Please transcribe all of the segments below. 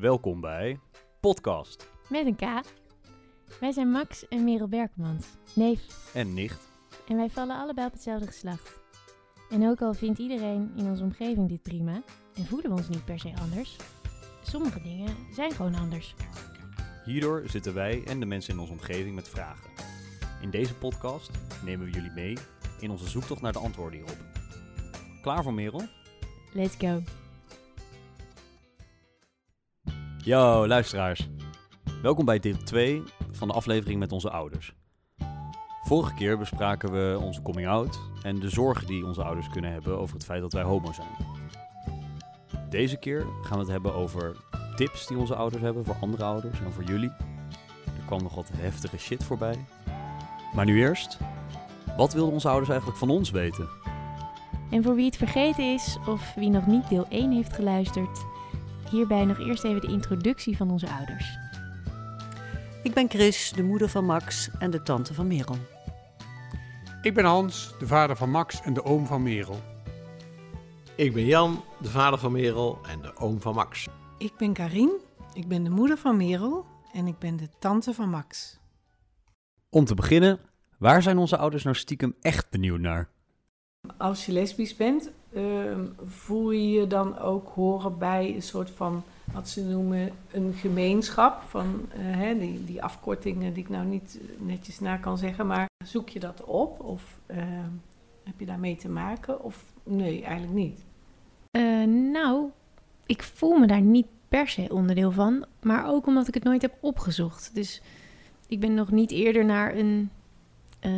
Welkom bij Podcast Met een K. Wij zijn Max en Merel Berkmans, neef. en nicht. En wij vallen allebei op hetzelfde geslacht. En ook al vindt iedereen in onze omgeving dit prima en voelen we ons niet per se anders, sommige dingen zijn gewoon anders. Hierdoor zitten wij en de mensen in onze omgeving met vragen. In deze podcast nemen we jullie mee in onze zoektocht naar de antwoorden hierop. Klaar voor Merel? Let's go. Yo, luisteraars. Welkom bij deel 2 van de aflevering met onze ouders. Vorige keer bespraken we onze coming out en de zorgen die onze ouders kunnen hebben over het feit dat wij homo zijn. Deze keer gaan we het hebben over tips die onze ouders hebben voor andere ouders en voor jullie. Er kwam nog wat heftige shit voorbij. Maar nu eerst, wat wilden onze ouders eigenlijk van ons weten? En voor wie het vergeten is of wie nog niet deel 1 heeft geluisterd, hierbij nog eerst even de introductie van onze ouders. Ik ben Chris, de moeder van Max en de tante van Merel. Ik ben Hans, de vader van Max en de oom van Merel. Ik ben Jan, de vader van Merel en de oom van Max. Ik ben Karin, ik ben de moeder van Merel en ik ben de tante van Max. Om te beginnen, waar zijn onze ouders nou stiekem echt benieuwd naar? Als je lesbisch bent, ehm, voel je je dan ook horen bij een soort van, wat ze noemen, een gemeenschap. Van eh, hè, die, die afkortingen die ik nou niet netjes na kan zeggen, maar zoek je dat op of ehm, heb je daarmee te maken? Of nee, eigenlijk niet. Eh, nou, ik voel me daar niet per se onderdeel van, maar ook omdat ik het nooit heb opgezocht. Dus ik ben nog niet eerder naar een, eh,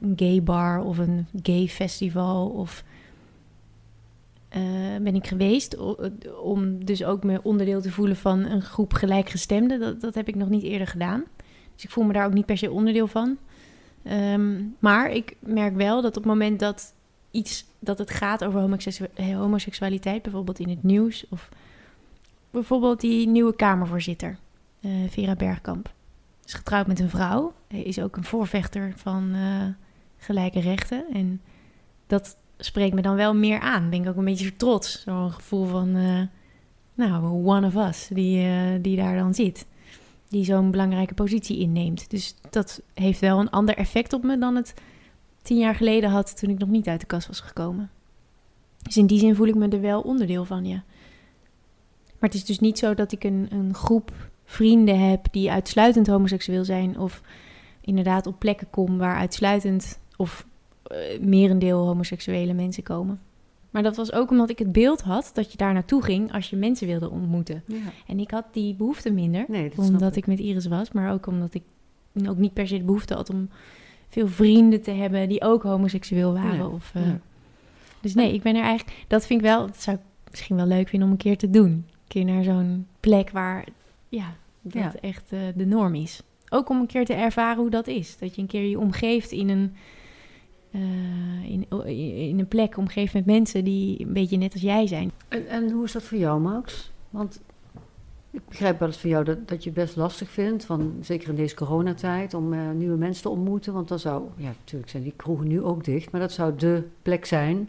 een gay bar of een gay festival of eh, ben ik geweest om dus ook me onderdeel te voelen van een groep gelijkgestemden. Dat, dat heb ik nog niet eerder gedaan. Dus ik voel me daar ook niet per se onderdeel van. Ehm, maar ik merk wel dat op het moment dat iets dat het gaat over homoseksu- homoseksualiteit, bijvoorbeeld in het nieuws, of bijvoorbeeld die nieuwe Kamervoorzitter, eh, Vera Bergkamp, is getrouwd met een vrouw, Hij is ook een voorvechter van eh, gelijke rechten. En dat spreekt me dan wel meer aan. Ben ik ook een beetje trots, zo'n gevoel van, eh, nou, one of us, die, eh, die daar dan zit. Die zo'n belangrijke positie inneemt. Dus dat heeft wel een ander effect op me dan het tien jaar geleden had toen ik nog niet uit de kast was gekomen. Dus in die zin voel ik me er wel onderdeel van, ja. Maar het is dus niet zo dat ik een, een groep vrienden heb die uitsluitend homoseksueel zijn. Of inderdaad op plekken kom waar uitsluitend of eh, merendeel homoseksuele mensen komen. Maar dat was ook omdat ik het beeld had dat je daar naartoe ging als je mensen wilde ontmoeten. Ja. En ik had die behoefte minder Nee, omdat ik met Iris was, maar ook omdat ik ook niet per se de behoefte had om veel vrienden te hebben die ook homoseksueel waren. Ja, Of, eh, ja. Dus nee, ik ben er eigenlijk. Dat vind ik wel. Dat zou ik misschien wel leuk vinden om een keer te doen. Een keer naar zo'n plek waar ja, dat Ja. echt eh, de norm is. Ook om een keer te ervaren hoe dat is. Dat je een keer je omgeeft in een. eh, in, in een plek omgeeft met mensen die een beetje net als jij zijn. En, en hoe is dat voor jou, Max? Want ik begrijp wel eens van jou dat, dat je het best lastig vindt, van, zeker in deze coronatijd, om eh, nieuwe mensen te ontmoeten. Want dan zou, ja, natuurlijk zijn die kroegen nu ook dicht, maar dat zou de plek zijn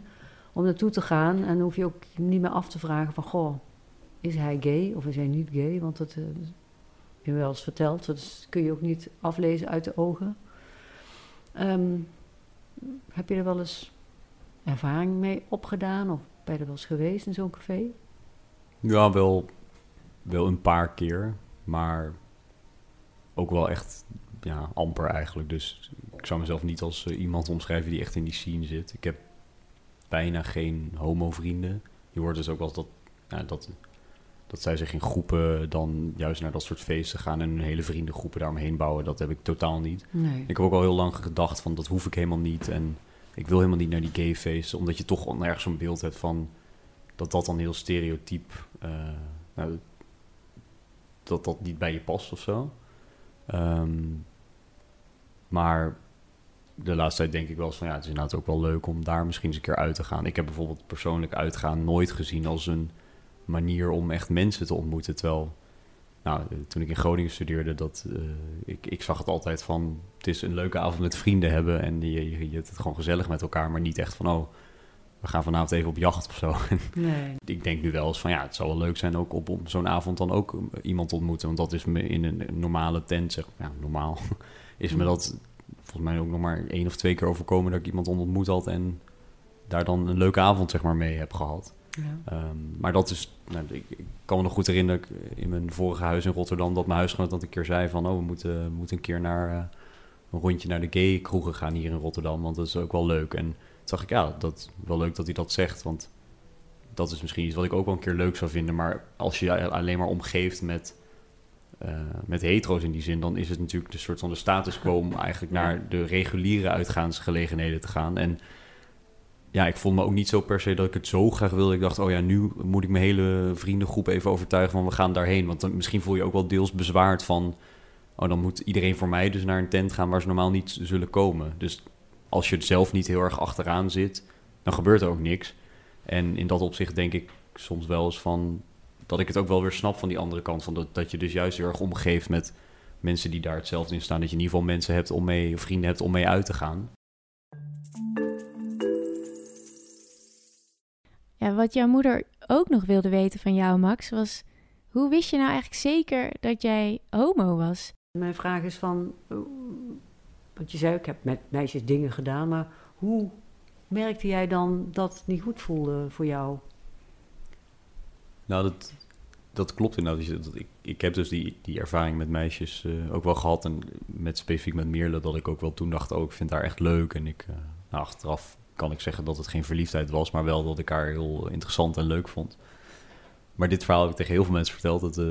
om naartoe te gaan. En dan hoef je ook niet meer af te vragen van, goh, is hij gay of is hij niet gay? Want dat heb je wel eens verteld, dat kun je ook niet aflezen uit de ogen. Ehm, heb je er wel eens ervaring mee opgedaan of ben je er wel eens geweest in zo'n café? Ja, wel, wel een paar keer, maar ook wel echt ja, amper eigenlijk. Dus ik zou mezelf niet als eh, iemand omschrijven die echt in die scene zit. Ik heb bijna geen homo-vrienden. Je hoort dus ook wel dat, ja, dat, dat zij zich in groepen dan juist naar dat soort feesten gaan en hun hele vriendengroepen daaromheen bouwen. Dat heb ik totaal niet. Nee. Ik heb ook al heel lang gedacht van dat hoef ik helemaal niet. En ik wil helemaal niet naar die gay feesten. Omdat je toch ergens zo'n beeld hebt van dat dat dan heel stereotyp... eh, nou, dat dat niet bij je past of zo. Ehm, maar de laatste tijd denk ik wel eens van ja, het is inderdaad ook wel leuk om daar misschien eens een keer uit te gaan. Ik heb bijvoorbeeld persoonlijk uitgaan nooit gezien als een manier om echt mensen te ontmoeten. Terwijl, nou, eh, toen ik in Groningen studeerde, dat, eh, ik, ik zag het altijd van, het is een leuke avond met vrienden hebben en je, je, je hebt het gewoon gezellig met elkaar, maar niet echt van, oh, we gaan vanavond even op jacht of zo. Nee. ik denk nu wel eens van ja, het zou wel leuk zijn ook op, op zo'n avond dan ook eh, iemand te ontmoeten. Want dat is me in een normale tent, zeg ja, normaal, is me dat volgens mij ook nog maar één of twee keer overkomen dat ik iemand ontmoet had en daar dan een leuke avond zeg maar mee heb gehad. Ja. Ehm, maar dat is, nou, ik, ik kan me nog goed herinneren in mijn vorige huis in Rotterdam dat mijn huisgenoot dat een keer zei van, oh, we moeten, we moeten een keer naar eh, een rondje naar de gay kroegen gaan hier in Rotterdam, want dat is ook wel leuk. En toen dacht ik, ja, dat is wel leuk dat hij dat zegt, want dat is misschien iets wat ik ook wel een keer leuk zou vinden. Maar als je je alleen maar omgeeft met, eh, met hetero's in die zin, dan is het natuurlijk de soort van de status quo om eigenlijk naar de reguliere uitgaansgelegenheden te gaan. En ja, ik vond me ook niet zo per se dat ik het zo graag wilde. Ik dacht, oh ja, nu moet ik mijn hele vriendengroep even overtuigen van we gaan daarheen. Want dan, misschien voel je ook wel deels bezwaard van, oh dan moet iedereen voor mij dus naar een tent gaan waar ze normaal niet zullen komen. Dus als je het zelf niet heel erg achteraan zit, dan gebeurt er ook niks. En in dat opzicht denk ik soms wel eens van dat ik het ook wel weer snap van die andere kant. Van dat, dat je dus juist heel erg omgeeft met mensen die daar hetzelfde in staan. Dat je in ieder geval mensen hebt om mee, vrienden hebt om mee uit te gaan. Wat jouw moeder ook nog wilde weten van jou, Max, was... Hoe wist je nou eigenlijk zeker dat jij homo was? Mijn vraag is van, eh, want je zei, ik heb met meisjes dingen gedaan, maar hoe merkte jij dan dat het niet goed voelde voor jou? Nou, dat, dat klopt inderdaad. Ik, ik heb dus die, die ervaring met meisjes eh, ook wel gehad. En met, specifiek met Meerle, dat ik ook wel toen dacht, oh, ik vind haar echt leuk. En ik, uh, nou, achteraf kan ik zeggen dat het geen verliefdheid was, maar wel dat ik haar heel interessant en leuk vond. Maar dit verhaal heb ik tegen heel veel mensen verteld. Het, uh,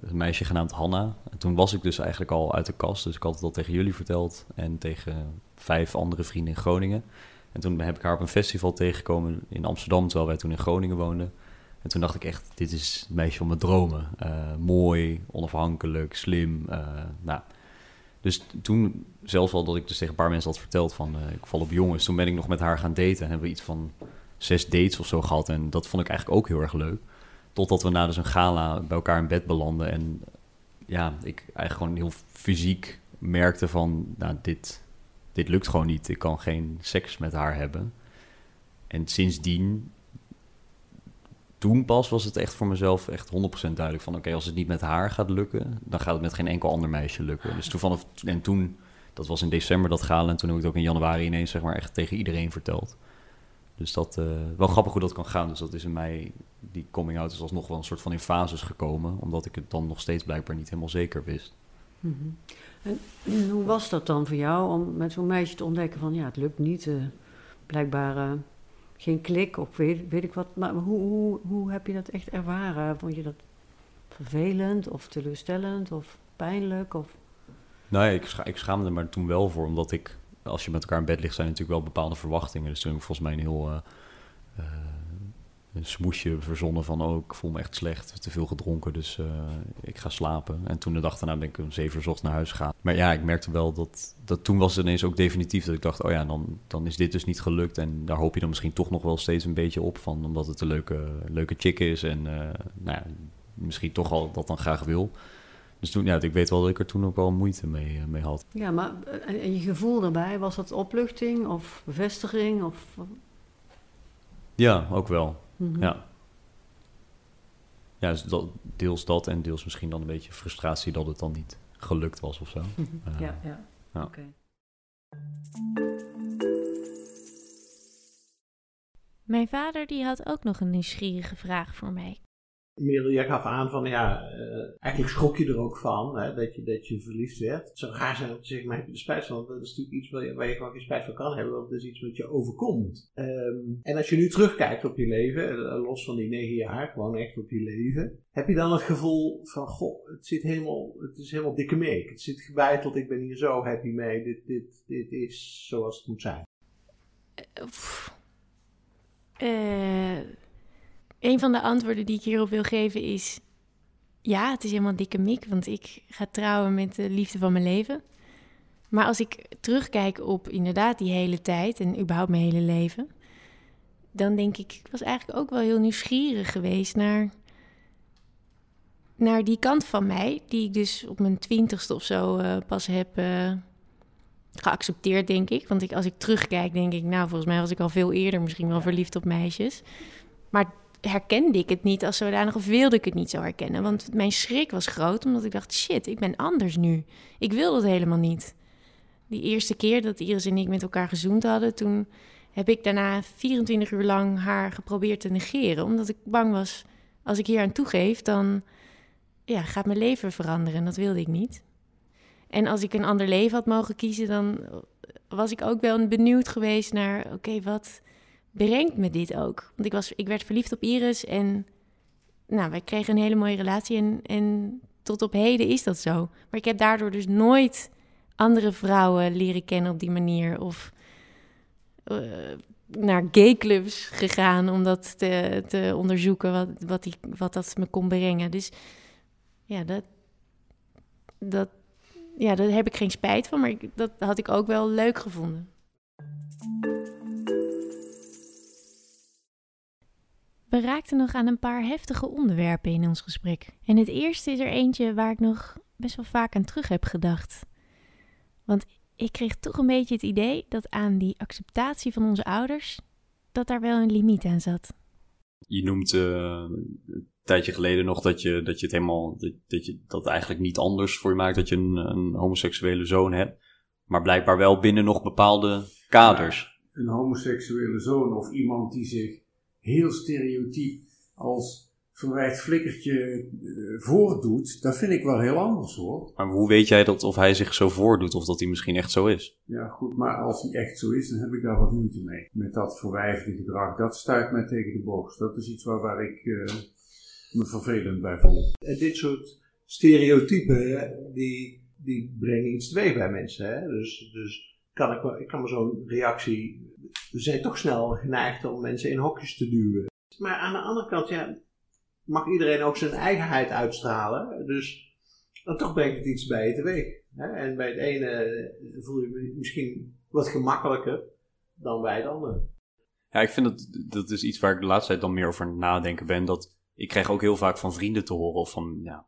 een meisje genaamd Hanna. En toen was ik dus eigenlijk al uit de kast. Dus ik had het al tegen jullie verteld. En tegen vijf andere vrienden in Groningen. En toen heb ik haar op een festival tegengekomen in Amsterdam, terwijl wij toen in Groningen woonden. En toen dacht ik echt, dit is het meisje van mijn dromen. Uh, mooi, onafhankelijk, slim. Uh, nou. Dus toen, zelfs al dat ik dus tegen een paar mensen had verteld van, uh, ik val op jongens. Toen ben ik nog met haar gaan daten. En hebben we iets van zes dates of zo gehad. En dat vond ik eigenlijk ook heel erg leuk. Totdat we na dus een gala bij elkaar in bed belanden. En ja, ik eigenlijk gewoon heel fysiek merkte van, nou, dit, dit lukt gewoon niet. Ik kan geen seks met haar hebben. En sindsdien, toen pas was het echt voor mezelf echt 100% duidelijk van... oké, als het niet met haar gaat lukken, dan gaat het met geen enkel ander meisje lukken. Dus toen vanaf, en toen, dat was in december dat gala... en toen heb ik het ook in januari ineens zeg maar echt tegen iedereen verteld. Dus dat, uh, wel grappig hoe dat kan gaan. Dus dat is in mij, die coming out is alsnog wel een soort van in fases gekomen... omdat ik het dan nog steeds blijkbaar niet helemaal zeker wist. -hmm. En hoe was dat dan voor jou om met zo'n meisje te ontdekken van ja, het lukt niet, uh, blijkbaar uh, geen klik of weet, weet ik wat. Maar hoe, hoe, hoe heb je dat echt ervaren? Vond je dat vervelend of teleurstellend of pijnlijk? Of? Nou ja, ik, scha ik schaamde er maar toen wel voor, omdat ik, als je met elkaar in bed ligt, zijn natuurlijk wel bepaalde verwachtingen. Dus toen heb ik volgens mij een heel uh, een smoesje verzonnen van... oh, ik voel me echt slecht, te veel gedronken, dus uh, ik ga slapen. En toen de dag daarna ben ik om zeven uur ochtends naar huis gegaan. Maar ja, ik merkte wel dat, dat toen was het ineens ook definitief... dat ik dacht, oh ja, dan, dan is dit dus niet gelukt. En daar hoop je dan misschien toch nog wel steeds een beetje op van... omdat het een leuke, leuke chick is en uh, nou ja, misschien toch al dat dan graag wil... Dus toen, ja, ik weet wel dat ik er toen ook wel moeite mee, mee had. Ja, maar en je gevoel daarbij, was dat opluchting of bevestiging? Of... Ja, ook wel. Mm -hmm. Ja. Ja, dus dat, deels dat en deels misschien dan een beetje frustratie dat het dan niet gelukt was of zo. Mm -hmm. uh, ja, ja. ja. Oké. Okay. Mijn vader die had ook nog een nieuwsgierige vraag voor mij. Merel, jij gaf aan van ja, uh, eigenlijk schrok je er ook van hè, dat, je, dat je verliefd werd. Het zou raar zijn om te zeggen, maar heb je er spijt van? Dat is natuurlijk iets waar je, waar je gewoon geen spijt van kan hebben, want het is iets wat je overkomt. Um, en als je nu terugkijkt op je leven, uh, los van die negen jaar, gewoon echt op je leven, heb je dan het gevoel van, goh, het zit helemaal, het is helemaal dikke meek. Het zit gebeiteld, ik ben hier zo happy mee, dit, dit, dit is zoals het moet zijn. Uh, een van de antwoorden die ik hierop wil geven is... Ja, het is helemaal dikke mik, want ik ga trouwen met de liefde van mijn leven. Maar als ik terugkijk op inderdaad die hele tijd en überhaupt mijn hele leven... dan denk ik, ik was eigenlijk ook wel heel nieuwsgierig geweest naar, naar die kant van mij... die ik dus op mijn twintigste of zo uh, pas heb uh, geaccepteerd, denk ik. Want ik, als ik terugkijk, denk ik, nou, volgens mij was ik al veel eerder misschien wel verliefd op meisjes. Maar herkende ik het niet als zodanig of wilde ik het niet zo herkennen. Want mijn schrik was groot, omdat ik dacht, shit, ik ben anders nu. Ik wil dat helemaal niet. Die eerste keer dat Iris en ik met elkaar gezoend hadden, toen heb ik daarna 24 uur lang haar geprobeerd te negeren. Omdat ik bang was, als ik hier aan toegeef, dan ja, gaat mijn leven veranderen. En dat wilde ik niet. En als ik een ander leven had mogen kiezen, dan was ik ook wel benieuwd geweest naar, oké, wat brengt me dit ook? Want ik, was, ik werd verliefd op Iris en nou, wij kregen een hele mooie relatie en, en tot op heden is dat zo. Maar ik heb daardoor dus nooit andere vrouwen leren kennen op die manier of uh, naar gayclubs gegaan om dat te, te onderzoeken, wat, wat, die, wat dat me kon brengen. Dus ja, dat, dat, ja, daar heb ik geen spijt van, maar ik, dat had ik ook wel leuk gevonden. We raakten nog aan een paar heftige onderwerpen in ons gesprek. En het eerste is er eentje waar ik nog best wel vaak aan terug heb gedacht. Want ik kreeg toch een beetje het idee dat aan die acceptatie van onze ouders, dat daar wel een limiet aan zat. Je noemt uh, een tijdje geleden nog dat je, dat je het helemaal, dat, dat je dat eigenlijk niet anders voor je maakt dat je een, een homoseksuele zoon hebt. Maar blijkbaar wel binnen nog bepaalde kaders. een homoseksuele zoon of iemand die zich heel stereotyp als verwijt flikkertje uh, voordoet, dat vind ik wel heel anders hoor. Maar hoe weet jij dat of hij zich zo voordoet of dat hij misschien echt zo is? Ja, goed, maar als hij echt zo is, dan heb ik daar wat moeite mee. Met dat verwijfde gedrag, dat stuit mij tegen de borst. Dat is iets waar, waar ik uh, me vervelend bij voel. En dit soort stereotypen, die, die brengen iets teweeg bij mensen. Hè? Dus, dus kan ik, ik kan me zo'n reactie. We zijn toch snel geneigd om mensen in hokjes te duwen. Maar aan de andere kant, ja, mag iedereen ook zijn eigenheid uitstralen. Dus dan toch brengt het iets bij je teweeg. Hè? En bij het ene voel je je misschien wat gemakkelijker dan bij het andere. Ja, ik vind dat dat is iets waar ik de laatste tijd dan meer over nadenken ben. Dat ik krijg ook heel vaak van vrienden te horen of van ja,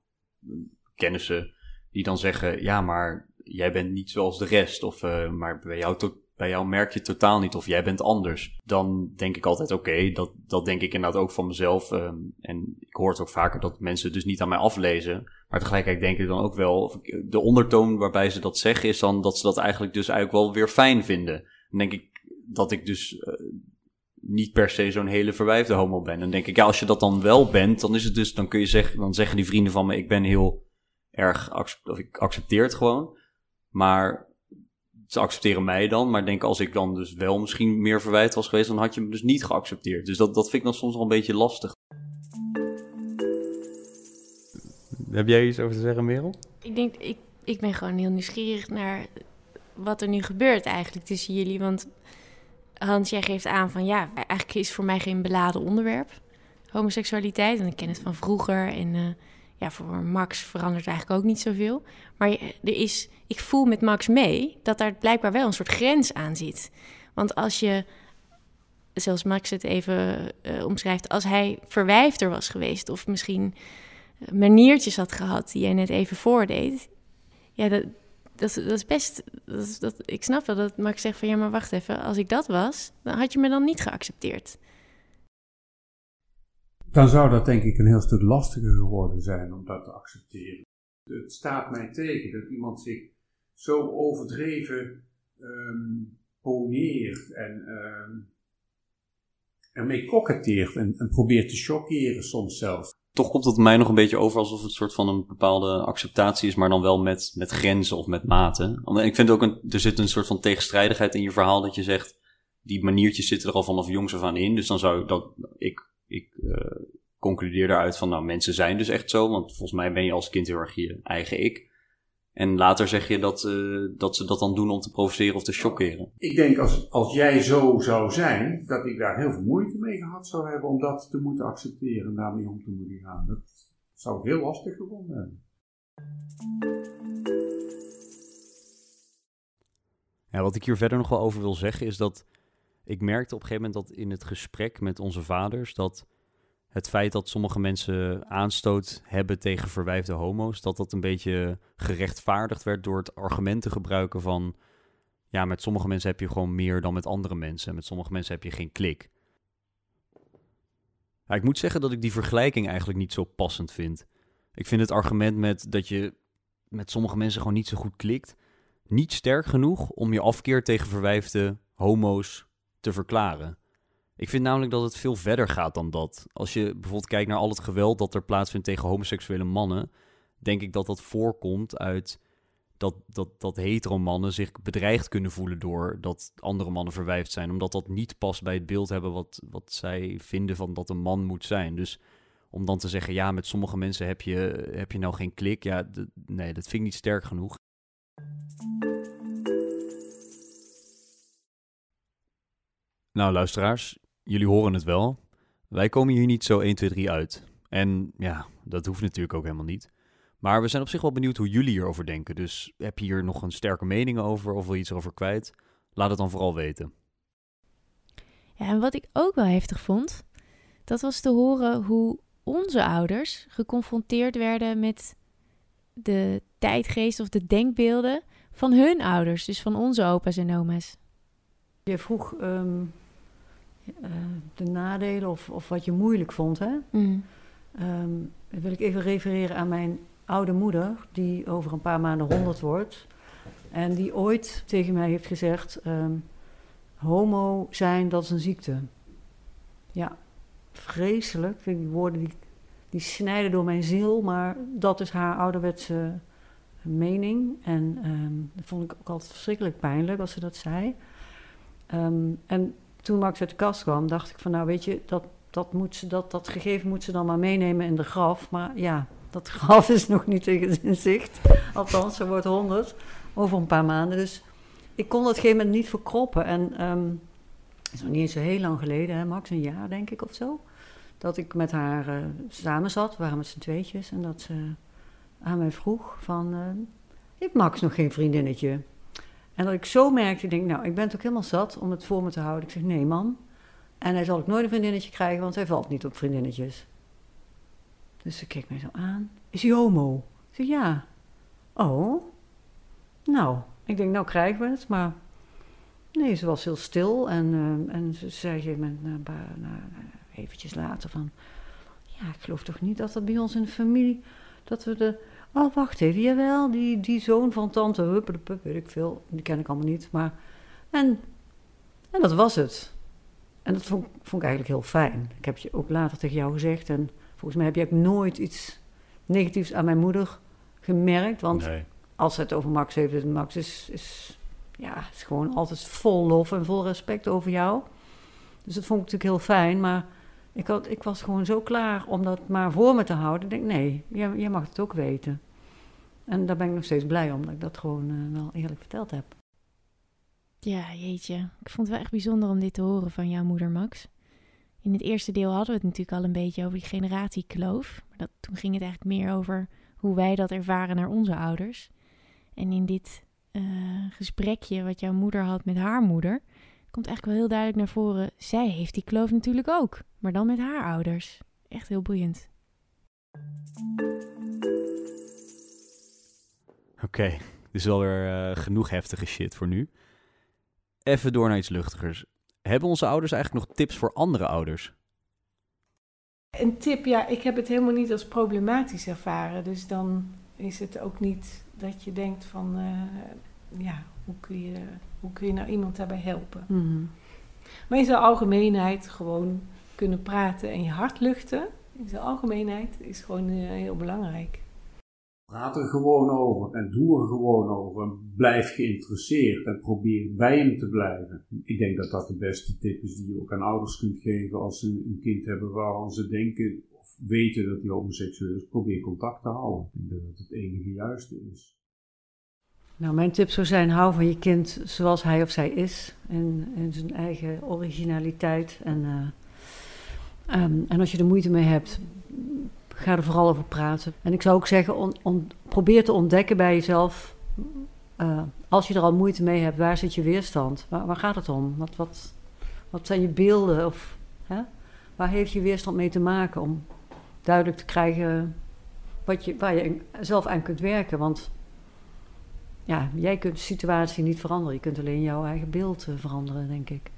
kennissen die dan zeggen: ja, maar jij bent niet zoals de rest. Of uh, maar bij jou, bij jou merk je het totaal niet of jij bent anders. Dan denk ik altijd, oké, dat, dat denk ik inderdaad ook van mezelf. Um, en ik hoor het ook vaker dat mensen dus niet aan mij aflezen. Maar tegelijkertijd denk ik dan ook wel, de ondertoon waarbij ze dat zeggen is dan dat ze dat eigenlijk dus eigenlijk wel weer fijn vinden. Dan denk ik dat ik dus uh, niet per se zo'n hele verwijfde homo ben. Dan denk ik, ja, als je dat dan wel bent, dan is het dus, dan kun je zeggen, dan zeggen die vrienden van me, ik ben heel erg, of ik accepteer het gewoon. Maar ze accepteren mij dan. Maar denk als ik dan dus wel misschien meer verwijt was geweest, dan had je me dus niet geaccepteerd. Dus dat, dat vind ik dan soms wel een beetje lastig. Heb jij iets over te zeggen, Merel? Ik denk, ik, ik ben gewoon heel nieuwsgierig naar wat er nu gebeurt eigenlijk tussen jullie. Want Hans, jij geeft aan van ja, eigenlijk is voor mij geen beladen onderwerp. Homoseksualiteit, en ik ken het van vroeger en... Uh, ja, voor Max verandert eigenlijk ook niet zoveel. Maar er is, ik voel met Max mee dat daar blijkbaar wel een soort grens aan zit. Want als je, zoals Max het even uh, omschrijft, als hij verwijfder was geweest of misschien maniertjes had gehad die jij net even voordeed, ja, dat, dat, dat is best. Dat, dat, ik snap wel dat Max zegt van ja, maar wacht even, als ik dat was, dan had je me dan niet geaccepteerd dan zou dat denk ik een heel stuk lastiger geworden zijn om dat te accepteren. Het staat mij tegen dat iemand zich zo overdreven um, poneert en um, ermee koketteert en, en, probeert te chockeren soms zelfs. Toch komt het mij nog een beetje over alsof het een soort van een bepaalde acceptatie is, maar dan wel met, met grenzen of met maten. En ik vind ook, een, er zit een soort van tegenstrijdigheid in je verhaal dat je zegt, die maniertjes zitten er al vanaf jongs af aan in. Dus dan zou ik dat, ik ik uh, concludeer daaruit van, nou, mensen zijn dus echt zo. Want volgens mij ben je als kind heel erg je eigen ik. En later zeg je dat, uh, dat ze dat dan doen om te provoceren of te chockeren. Ik denk als, als jij zo zou zijn, dat ik daar heel veel moeite mee gehad zou hebben om dat te moeten accepteren en daarmee om te moeten gaan. Dat zou ik heel lastig gevonden hebben. Ja, wat ik hier verder nog wel over wil zeggen is dat ik merkte op een gegeven moment dat in het gesprek met onze vaders dat het feit dat sommige mensen aanstoot hebben tegen verwijfde homo's, dat dat een beetje gerechtvaardigd werd door het argument te gebruiken van ja, met sommige mensen heb je gewoon meer dan met andere mensen. En met sommige mensen heb je geen klik. Ja, ik moet zeggen dat ik die vergelijking eigenlijk niet zo passend vind. Ik vind het argument met dat je met sommige mensen gewoon niet zo goed klikt, niet sterk genoeg om je afkeer tegen verwijfde homo's te verklaren. Ik vind namelijk dat het veel verder gaat dan dat. Als je bijvoorbeeld kijkt naar al het geweld dat er plaatsvindt tegen homoseksuele mannen, denk ik dat dat voorkomt uit dat, dat, dat hetero mannen zich bedreigd kunnen voelen door dat andere mannen verwijfd zijn. Omdat dat niet past bij het beeld hebben wat, wat zij vinden van dat een man moet zijn. Dus om dan te zeggen, ja, met sommige mensen heb je, heb je nou geen klik. Ja, nee, dat vind ik niet sterk genoeg. Nou, luisteraars, jullie horen het wel. Wij komen hier niet zo 1, 2, 3 uit. En ja, dat hoeft natuurlijk ook helemaal niet. Maar we zijn op zich wel benieuwd hoe jullie hierover denken. Dus heb je hier nog een sterke mening over of wil je iets over kwijt? Laat het dan vooral weten. Ja, en wat ik ook wel heftig vond, dat was te horen hoe onze ouders geconfronteerd werden met de tijdgeest of de denkbeelden van hun ouders, dus van onze opa's en oma's. Je vroeg ehm, eh, de nadelen of, of wat je moeilijk vond, hè? Mm. Ehm, dan wil ik even refereren aan mijn oude moeder, die over een paar maanden 100 wordt. En die ooit tegen mij heeft gezegd: ehm, homo zijn, dat is een ziekte. Ja, vreselijk. Ik vind die woorden die, die snijden door mijn ziel, maar dat is haar ouderwetse mening. En ehm, dat vond ik ook altijd verschrikkelijk pijnlijk als ze dat zei. En toen Max uit de kast kwam, dacht ik van nou weet je, dat, dat, moet ze, dat, dat gegeven moet ze dan maar meenemen in de graf. Maar ja, dat graf is nog niet in zicht. Althans, ze wordt honderd over een paar maanden. Dus ik kon dat gegeven moment niet verkroppen. En um, het is nog niet eens zo heel lang geleden, hè, Max, een jaar denk ik of zo. Dat ik met haar uh, samen zat, we waren met z'n tweetjes. En dat ze aan mij vroeg van, uh, heeft Max nog geen vriendinnetje? En dat ik zo merkte, ik denk, nou, ik ben toch helemaal zat om het voor me te houden. Ik zeg, nee man. En hij zal ook nooit een vriendinnetje krijgen, want hij valt niet op vriendinnetjes. Dus ze keek mij zo aan. Is hij homo? Ik zeg, ja. Oh. Nou, ik denk, nou krijgen we het, maar... Nee, ze was heel stil en, uh, en ze zei een paar, nou, eventjes later van... Ja, ik geloof toch niet dat er bij ons in de familie... Dat we de... Oh, wacht even, jawel, die, die zoon van tante Huppe de Pup, weet ik veel. Die ken ik allemaal niet, maar... En, en dat was het. En dat vond, vond ik eigenlijk heel fijn. Ik heb je ook later tegen jou gezegd en... Volgens mij heb je ook nooit iets negatiefs aan mijn moeder gemerkt. Want Nee. als het over Max heeft, Max is, is, ja, is gewoon altijd vol lof en vol respect over jou. Dus dat vond ik natuurlijk heel fijn. Maar ik, had, ik was gewoon zo klaar om dat maar voor me te houden. Ik denk, nee, jij, mag het ook weten. En daar ben ik nog steeds blij om, dat ik dat gewoon eh, wel eerlijk verteld heb. Ja, jeetje. Ik vond het wel echt bijzonder om dit te horen van jouw moeder, Max. In het eerste deel hadden we het natuurlijk al een beetje over die generatiekloof. Maar dat, toen ging het eigenlijk meer over hoe wij dat ervaren naar onze ouders. En in dit eh, gesprekje wat jouw moeder had met haar moeder, komt eigenlijk wel heel duidelijk naar voren. Zij heeft die kloof natuurlijk ook, maar dan met haar ouders. Echt heel boeiend. Oké, dit is wel weer eh, genoeg heftige shit voor nu. Even door naar iets luchtigers. Hebben onze ouders eigenlijk nog tips voor andere ouders? Een tip, ja, ik heb het helemaal niet als problematisch ervaren. Dus dan is het ook niet dat je denkt van, eh, ja, hoe kun, je, hoe kun je nou iemand daarbij helpen? Maar in zijn algemeenheid gewoon kunnen praten en je hart luchten. In zijn algemeenheid is gewoon eh, heel belangrijk. Praat er gewoon over en doe er gewoon over. En blijf geïnteresseerd en probeer bij hem te blijven. Ik denk dat dat de beste tip is die je ook aan ouders kunt geven als ze een kind hebben waarvan ze denken of weten dat hij homoseksueel is. Probeer contact te houden. Ik denk dat het het enige juiste is. Nou, mijn tip zou zijn: hou van je kind zoals hij of zij is. In zijn eigen originaliteit. En, eh, ehm, en als je er moeite mee hebt, ga er vooral over praten. En ik zou ook zeggen: probeer te ontdekken bij jezelf. eh, als je er al moeite mee hebt, waar zit je weerstand? Waar, waar gaat het om? Wat, wat, wat zijn je beelden? Of, hè? Waar heeft je weerstand mee te maken? Om duidelijk te krijgen wat je, waar je zelf aan kunt werken. Want ja, jij kunt de situatie niet veranderen. Je kunt alleen jouw eigen beeld eh, veranderen, denk ik.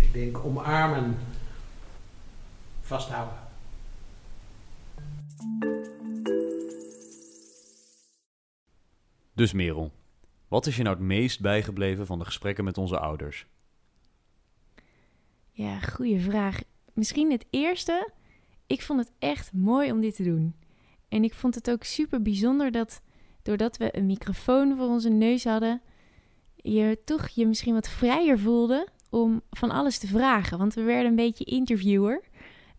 Ik denk omarmen, vasthouden. Dus Merel, wat is je nou het meest bijgebleven van de gesprekken met onze ouders? Ja, goede vraag. Misschien het eerste. Ik vond het echt mooi om dit te doen. En ik vond het ook super bijzonder dat doordat we een microfoon voor onze neus hadden, je toch je misschien wat vrijer voelde om van alles te vragen. Want we werden een beetje interviewer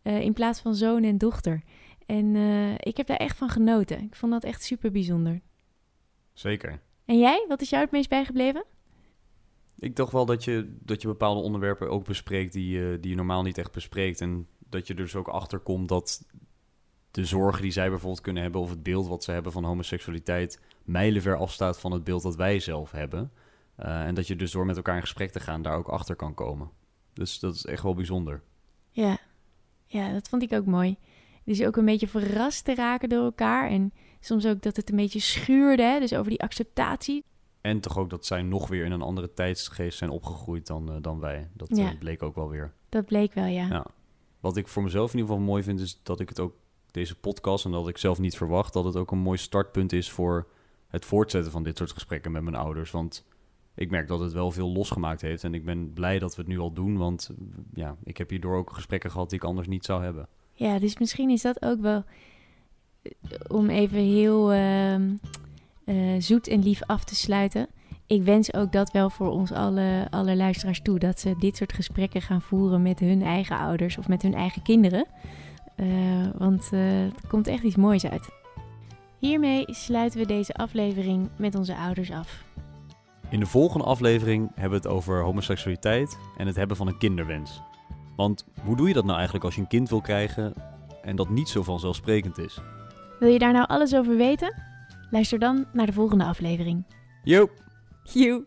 eh, in plaats van zoon en dochter. En eh, ik heb daar echt van genoten. Ik vond dat echt super bijzonder. Zeker. En jij? Wat is jou het meest bijgebleven? Ik dacht wel dat je, dat je bepaalde onderwerpen ook bespreekt die, je- die je normaal niet echt bespreekt. En dat je er dus ook achter komt dat de zorgen die zij bijvoorbeeld kunnen hebben, of het beeld wat ze hebben van homoseksualiteit, mijlenver afstaat van het beeld dat wij zelf hebben. Eh, en dat je dus door met elkaar in gesprek te gaan daar ook achter kan komen. Dus dat is echt wel bijzonder. Ja, ja dat vond ik ook mooi. Dus ook een beetje verrast te raken door elkaar. En soms ook dat het een beetje schuurde, hè? dus over die acceptatie. En toch ook dat zij nog weer in een andere tijdsgeest zijn opgegroeid dan, eh, dan wij. Dat eh, bleek ook wel weer. Dat bleek wel, ja. Ja. Wat ik voor mezelf in ieder geval mooi vind, is dat ik het ook, deze podcast, en dat ik zelf niet verwacht, dat het ook een mooi startpunt is voor het voortzetten van dit soort gesprekken met mijn ouders. Want ik merk dat het wel veel losgemaakt heeft. En ik ben blij dat we het nu al doen, want ja, ik heb hierdoor ook gesprekken gehad die ik anders niet zou hebben. Ja, dus misschien is dat ook wel eh, om even heel ehm, eh, zoet en lief af te sluiten. Ik wens ook dat wel voor ons alle, alle luisteraars toe. Dat ze dit soort gesprekken gaan voeren met hun eigen ouders of met hun eigen kinderen. Eh, want eh, er komt echt iets moois uit. Hiermee sluiten we deze aflevering met onze ouders af. In de volgende aflevering hebben we het over homoseksualiteit en het hebben van een kinderwens. Want hoe doe je dat nou eigenlijk als je een kind wil krijgen en dat niet zo vanzelfsprekend is? Wil je daar nou alles over weten? Luister dan naar de volgende aflevering. Yo! Joe!